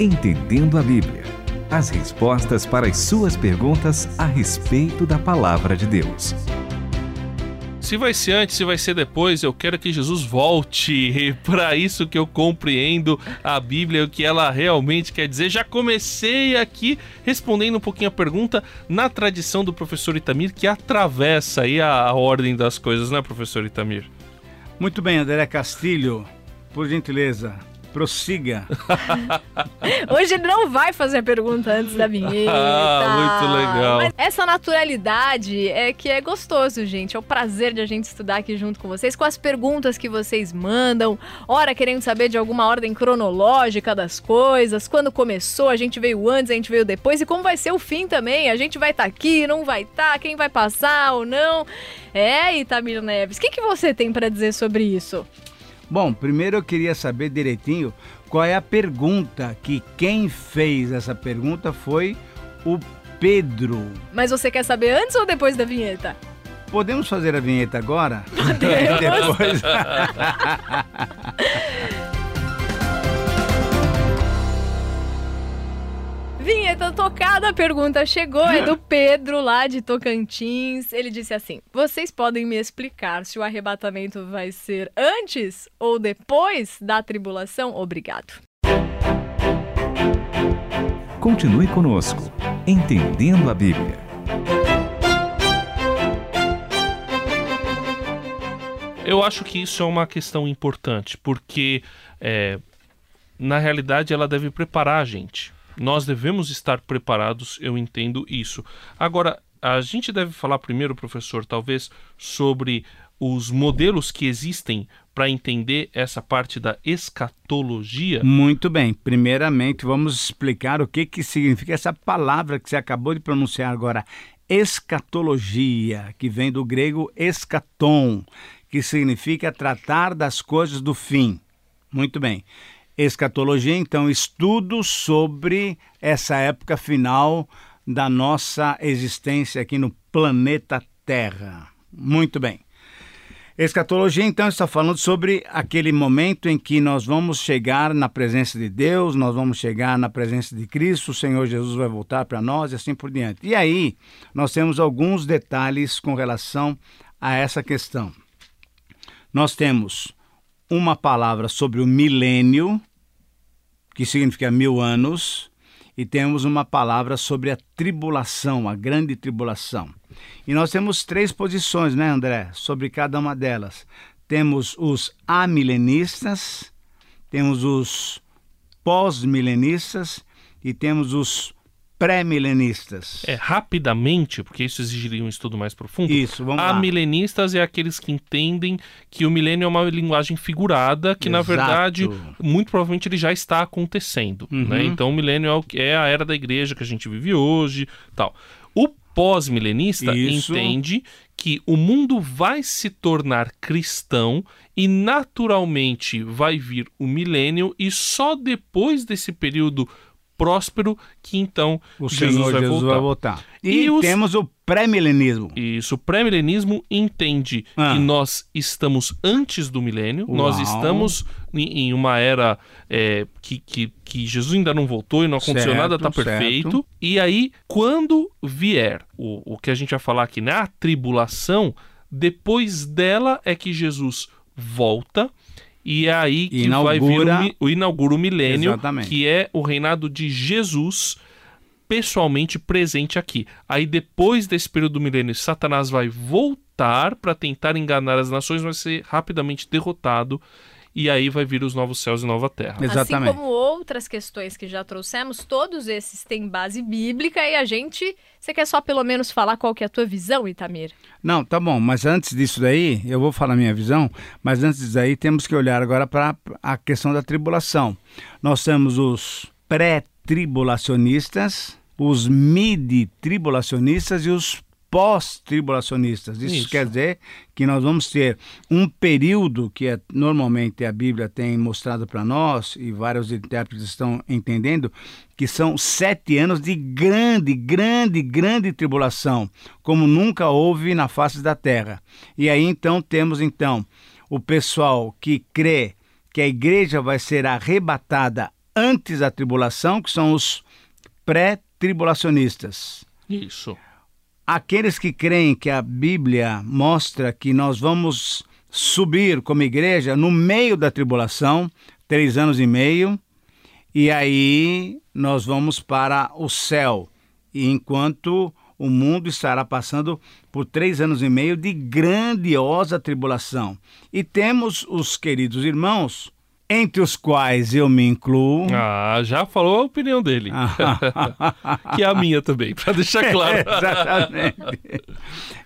Entendendo a Bíblia. As respostas para as suas perguntas a respeito da palavra de Deus. Se vai ser antes, se vai ser depois, eu quero que Jesus volte. Para isso que eu compreendo a Bíblia, o que ela realmente quer dizer. Já comecei aqui respondendo um pouquinho a pergunta na tradição do professor Itamir, que atravessa aí a, a ordem das coisas, né, professor Itamir? Muito bem, André Castilho, por gentileza, prossiga. Hoje ele não vai fazer a pergunta antes da vinheta. Ah, muito legal. Mas essa naturalidade é que é gostoso, gente. É o prazer de a gente estudar aqui junto com vocês, com as perguntas que vocês mandam. Ora, querendo saber de alguma ordem cronológica das coisas. Quando começou, a gente veio antes, a gente veio depois. E como vai ser o fim também. A gente vai estar tá aqui, não vai estar, tá, quem vai passar ou não. É, Itamir Neves, o que, que você tem para dizer sobre isso? Bom, primeiro eu queria saber direitinho qual é a pergunta, que quem fez essa pergunta foi o Pedro. Mas você quer saber antes ou depois da vinheta? Podemos fazer a vinheta agora? Podemos. depois. Vinheta tocada, a pergunta chegou, é do Pedro lá de Tocantins. Ele disse assim: Vocês podem me explicar se o arrebatamento vai ser antes ou depois da tribulação? Obrigado. Continue conosco, entendendo a Bíblia. Eu acho que isso é uma questão importante, porque é, na realidade ela deve preparar a gente nós devemos estar preparados, eu entendo isso. Agora, a gente deve falar primeiro, professor, talvez sobre os modelos que existem para entender essa parte da escatologia? Muito bem. Primeiramente, vamos explicar o que, que significa essa palavra que você acabou de pronunciar agora, escatologia, que vem do grego escaton, que significa tratar das coisas do fim. Muito bem. Escatologia, então, estudo sobre essa época final da nossa existência aqui no planeta Terra. Muito bem. Escatologia, então, está falando sobre aquele momento em que nós vamos chegar na presença de Deus, nós vamos chegar na presença de Cristo, o Senhor Jesus vai voltar para nós e assim por diante. E aí, nós temos alguns detalhes com relação a essa questão. Nós temos uma palavra sobre o milênio, que significa mil anos, e temos uma palavra sobre a tribulação, a grande tribulação. E nós temos três posições, né, André, sobre cada uma delas. Temos os amilenistas, temos os pós-milenistas e temos os pré-milenistas. É, rapidamente, porque isso exigiria um estudo mais profundo. Isso, vamos lá. milenistas é aqueles que entendem que o milênio é uma linguagem figurada, que Exato. na verdade, muito provavelmente ele já está acontecendo. Uhum. Né? Então o milênio é, o que- é a era da igreja que a gente vive hoje tal. O pós-milenista entende que o mundo vai se tornar cristão e naturalmente vai vir o milênio e só depois desse período próspero que então O Jesus Senhor vai Jesus voltar. vai voltar. E, E os- temos o pré-milenismo. Isso, o pré-milenismo entende Ah. que nós estamos antes do milênio, Uau. nós estamos em, uma era é, que, que, que Jesus ainda não voltou e não aconteceu Certo, nada, tá perfeito. certo. E aí, quando vier o, o que a gente vai falar aqui, né, a tribulação, depois dela é que Jesus volta. E é aí que vai vir o, Inaugura- o inaugura o milênio, Exatamente. que é o reinado de Jesus pessoalmente presente aqui. Aí depois desse período do milênio, Satanás vai voltar para tentar enganar as nações, vai ser rapidamente derrotado e aí vai vir os novos céus e nova terra. Exatamente. Assim como outras questões que já trouxemos, todos esses têm base bíblica e a gente. Você quer só pelo menos falar qual que é a tua visão, Itamir? Não, tá bom, mas antes disso daí, eu vou falar minha visão, mas antes disso daí temos que olhar agora para a questão da tribulação. Nós temos os pré-tribulacionistas, os mid-tribulacionistas e os pós-tribulacionistas. Isso, Isso. quer dizer que nós vamos ter um período que é, normalmente a Bíblia tem mostrado para nós, e vários intérpretes estão entendendo, que são sete anos de grande, grande, grande tribulação, como nunca houve na face da terra. E aí então temos então o pessoal que crê que a igreja vai ser arrebatada antes da tribulação, que são os pré-tribulacionistas. Isso. Aqueles que creem que a Bíblia mostra que nós vamos subir como igreja no meio da tribulação, três anos e meio, e aí nós vamos para o céu. Enquanto o mundo estará passando por três anos e meio de grandiosa tribulação. E temos os queridos irmãos, entre os quais eu me incluo. Ah, já falou a opinião dele. que é a minha também, para deixar claro. Exatamente.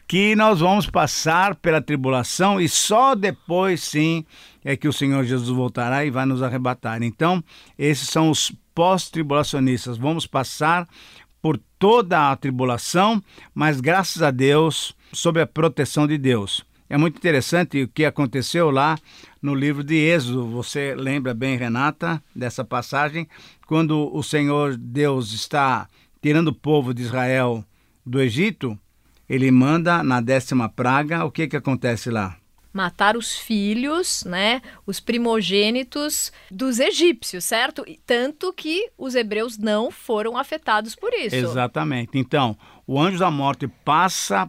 que nós vamos passar pela tribulação e só depois, sim, é que o Senhor Jesus voltará e vai nos arrebatar. Então, esses são os pós-tribulacionistas. Vamos passar por toda a tribulação, mas graças a Deus, sob a proteção de Deus. É muito interessante o que aconteceu lá no livro de Êxodo. Você lembra bem, Renata, dessa passagem, quando o Senhor Deus está tirando o povo de Israel do Egito, ele manda na décima praga, o que que acontece lá? matar os filhos, né, os primogênitos dos egípcios, certo? Tanto que os hebreus não foram afetados por isso. Exatamente. Então, o anjo da morte passa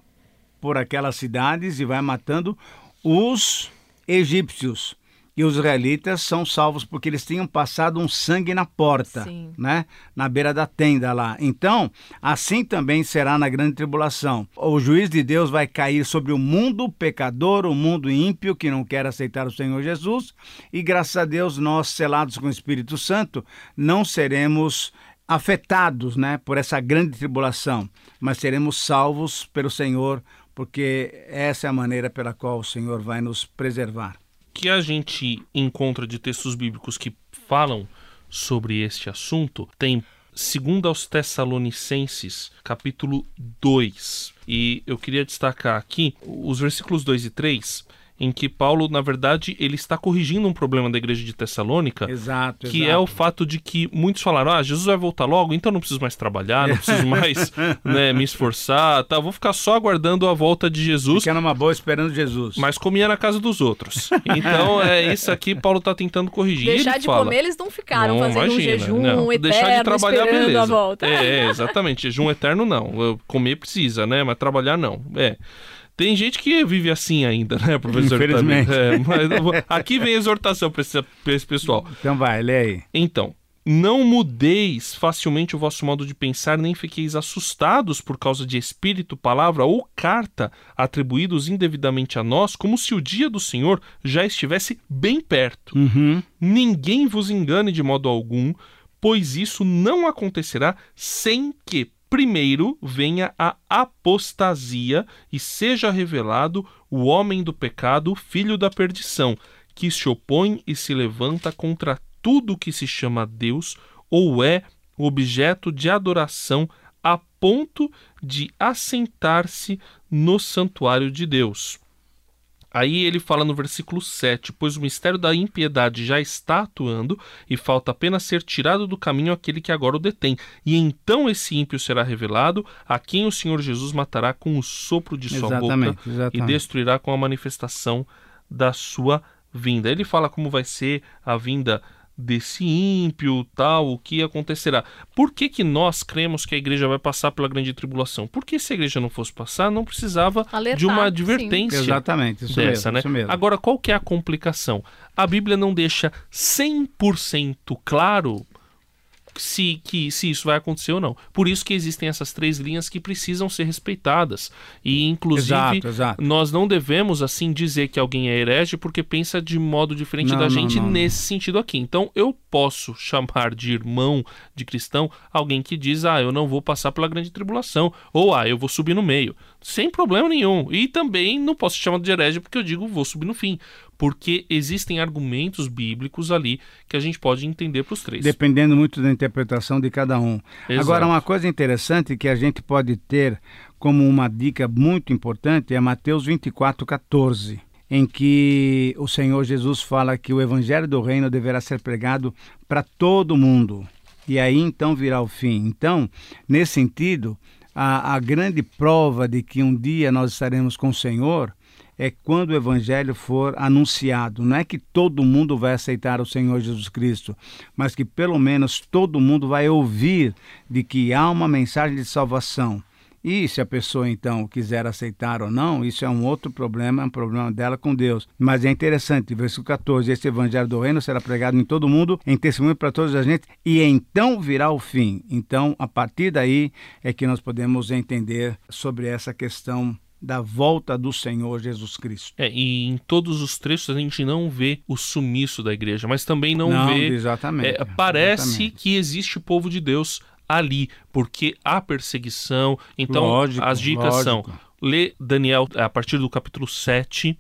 por aquelas cidades e vai matando os egípcios. E os israelitas são salvos porque eles tinham passado um sangue na porta, Sim. né? Na beira da tenda lá. Então, assim também será na grande tribulação. O juiz de Deus vai cair sobre o mundo pecador, o mundo ímpio que não quer aceitar o Senhor Jesus, e graças a Deus nós selados com o Espírito Santo não seremos afetados, né, por essa grande tribulação, mas seremos salvos pelo Senhor, porque essa é a maneira pela qual o Senhor vai nos preservar que a gente encontra de textos bíblicos que falam sobre este assunto tem segundo aos Tessalonicenses, capítulo 2. E eu queria destacar aqui os versículos 2 e 3, em que Paulo, na verdade, ele está corrigindo um problema da igreja de Tessalônica, exato, que exato. é o fato de que muitos falaram: "Ah, Jesus vai voltar logo, então não preciso mais trabalhar, não preciso mais, né, me esforçar, tá, vou ficar só aguardando a volta de Jesus". Ficar numa boa esperando Jesus. Mas comia na casa dos outros. Então, é isso aqui Paulo está tentando corrigir. Deixar de fala, comer eles não ficaram não, fazendo imagina, um jejum não, eterno, deixar de trabalhar beleza. a volta. É, é, exatamente, jejum eterno não. Comer precisa, né, mas trabalhar não. É. Tem gente que vive assim ainda, né, professor? Infelizmente. É, mas aqui vem a exortação para esse, esse pessoal. Então vai, lê aí. Então, não mudeis facilmente o vosso modo de pensar, nem fiqueis assustados por causa de espírito, palavra ou carta atribuídos indevidamente a nós, como se o dia do Senhor já estivesse bem perto. Uhum. Ninguém vos engane de modo algum, pois isso não acontecerá sem que primeiro venha a apostasia e seja revelado o homem do pecado, filho da perdição, que se opõe e se levanta contra tudo que se chama Deus ou é objeto de adoração a ponto de assentar-se no santuário de Deus. Aí ele fala no versículo 7: Pois o mistério da impiedade já está atuando, e falta apenas ser tirado do caminho aquele que agora o detém. E então esse ímpio será revelado, a quem o Senhor Jesus matará com o sopro de sua exatamente, boca exatamente. e destruirá com a manifestação da sua vinda. Ele fala como vai ser a vinda desse ímpio, tal, o que acontecerá. Por que, que nós cremos que a igreja vai passar pela grande tribulação? Porque se a igreja não fosse passar, não precisava Alertar, de uma advertência Exatamente, isso dessa, mesmo, né? isso mesmo. Agora, qual que é a complicação? A Bíblia não deixa 100% claro se, que, se isso vai acontecer ou não. Por isso que existem essas três linhas que precisam ser respeitadas. E, inclusive, Exato, exato. nós não devemos, assim, dizer que alguém é herege porque pensa de modo diferente Não, da gente não, não. nesse sentido aqui. Então, eu posso chamar de irmão, de cristão, alguém que diz, ah, eu não vou passar pela grande tribulação, ou ah, eu vou subir no meio, sem problema nenhum. E também não posso chamar de herege porque eu digo, vou subir no fim. Porque existem argumentos bíblicos ali que a gente pode entender para os três. Dependendo muito da interpretação de cada um. Exato. Agora, uma coisa interessante que a gente pode ter como uma dica muito importante é Mateus 24, 14, em que o Senhor Jesus fala que o evangelho do reino deverá ser pregado para todo mundo. E aí então virá o fim. Então, nesse sentido, a, a grande prova de que um dia nós estaremos com o Senhor é quando o evangelho for anunciado. Não é que todo mundo vai aceitar o Senhor Jesus Cristo, mas que pelo menos todo mundo vai ouvir de que há uma mensagem de salvação. E se a pessoa então quiser aceitar ou não, isso é um outro problema, é um problema dela com Deus. Mas é interessante, versículo 14: Este evangelho do reino será pregado em todo mundo, em testemunho para toda a gente, e então virá o fim. Então, a partir daí é que nós podemos entender sobre essa questão da volta do Senhor Jesus Cristo. É, e em todos os trechos a gente não vê o sumiço da igreja, mas também não, Não, vê. exatamente, é, parece exatamente. que existe povo de Deus ali, porque há perseguição. Então, Lógico, as dicas são: lógico. lê Daniel a partir do capítulo 7.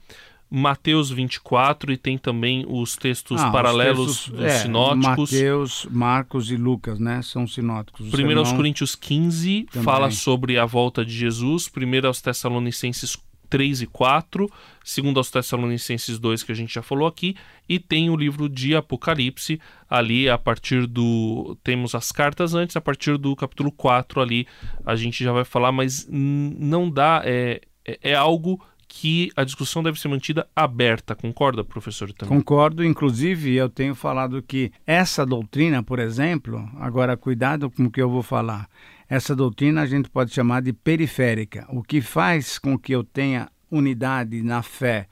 Mateus 24 e tem também os textos Ah, os paralelos textos, dos é, sinóticos. Mateus, Marcos e Lucas, né? São sinóticos. O 1 aos Coríntios 15 Também. fala sobre a volta de Jesus. 1 aos Tessalonicenses 3 e 4. 2 aos Tessalonicenses 2, que a gente já falou aqui. E tem o livro de Apocalipse, ali a partir do. Temos as cartas antes, a partir do capítulo 4 ali a gente já vai falar, mas não dá. É, é, é algo que a discussão deve ser mantida aberta, concorda, professor? Também? Concordo, inclusive eu tenho falado que essa doutrina, por exemplo, agora cuidado com o que eu vou falar. Essa doutrina a gente pode chamar de periférica. O que faz com que eu tenha unidade na fé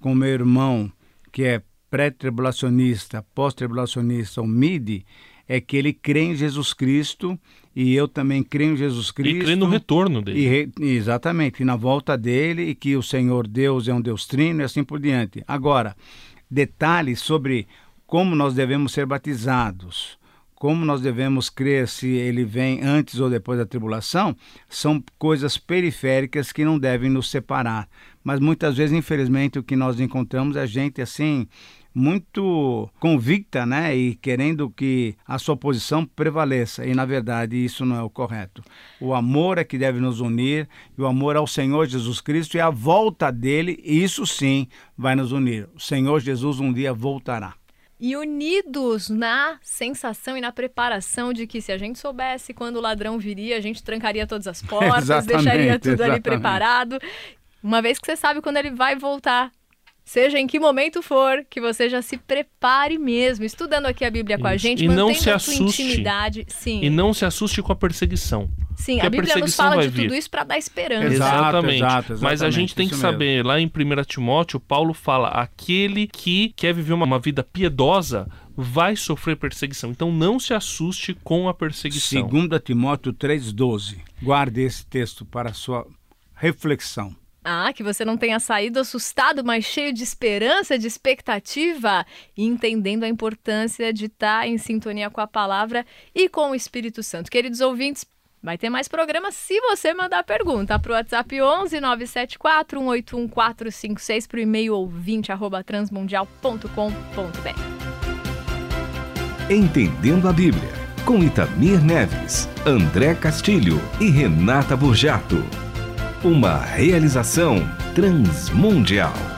com meu irmão, que é pré-tribulacionista, pós-tribulacionista ou midi, é que ele crê em Jesus Cristo e eu também creio em Jesus Cristo. E crê no retorno dele. E re- exatamente, e na volta dele, e que o Senhor Deus é um Deus trino e assim por diante. Agora, detalhes sobre como nós devemos ser batizados, como nós devemos crer se ele vem antes ou depois da tribulação, são coisas periféricas que não devem nos separar. Mas muitas vezes, infelizmente, o que nós encontramos é gente assim muito convicta, né, e querendo que a sua posição prevaleça. E na verdade isso não é o correto. O amor é que deve nos unir, e o amor ao Senhor Jesus Cristo e a volta dele, isso sim vai nos unir. O Senhor Jesus um dia voltará. E unidos na sensação e na preparação de que se a gente soubesse quando o ladrão viria, a gente trancaria todas as portas, deixaria tudo ali exatamente. preparado. Uma vez que você sabe quando ele vai voltar. Seja em que momento for, que você já se prepare mesmo, estudando aqui a Bíblia com a Isso. gente, E não se a sua assuste. intimidade. Sim, E não se assuste com a perseguição. sim porque a a Bíblia nos perseguição fala de vir. tudo isso para dar esperança. Exato, Exatamente. exato, Mas a exatamente, gente tem que isso mesmo. saber, lá em 1 Timóteo, Paulo fala: aquele que quer viver uma, uma vida piedosa vai sofrer perseguição. Então não se assuste com a perseguição. 2 Timóteo 3,12. Guarde esse texto para a sua reflexão. Ah, que você não tenha saído assustado, mas cheio de esperança, de expectativa, entendendo a importância de estar em sintonia com a palavra e com o Espírito Santo. Queridos ouvintes, vai ter mais programa se você mandar pergunta para o WhatsApp 11 974 181 456 para o e-mail ouvinte. Entendendo a Bíblia, com Itamir Neves, André Castilho e Renata Burjato. Uma realização transmundial.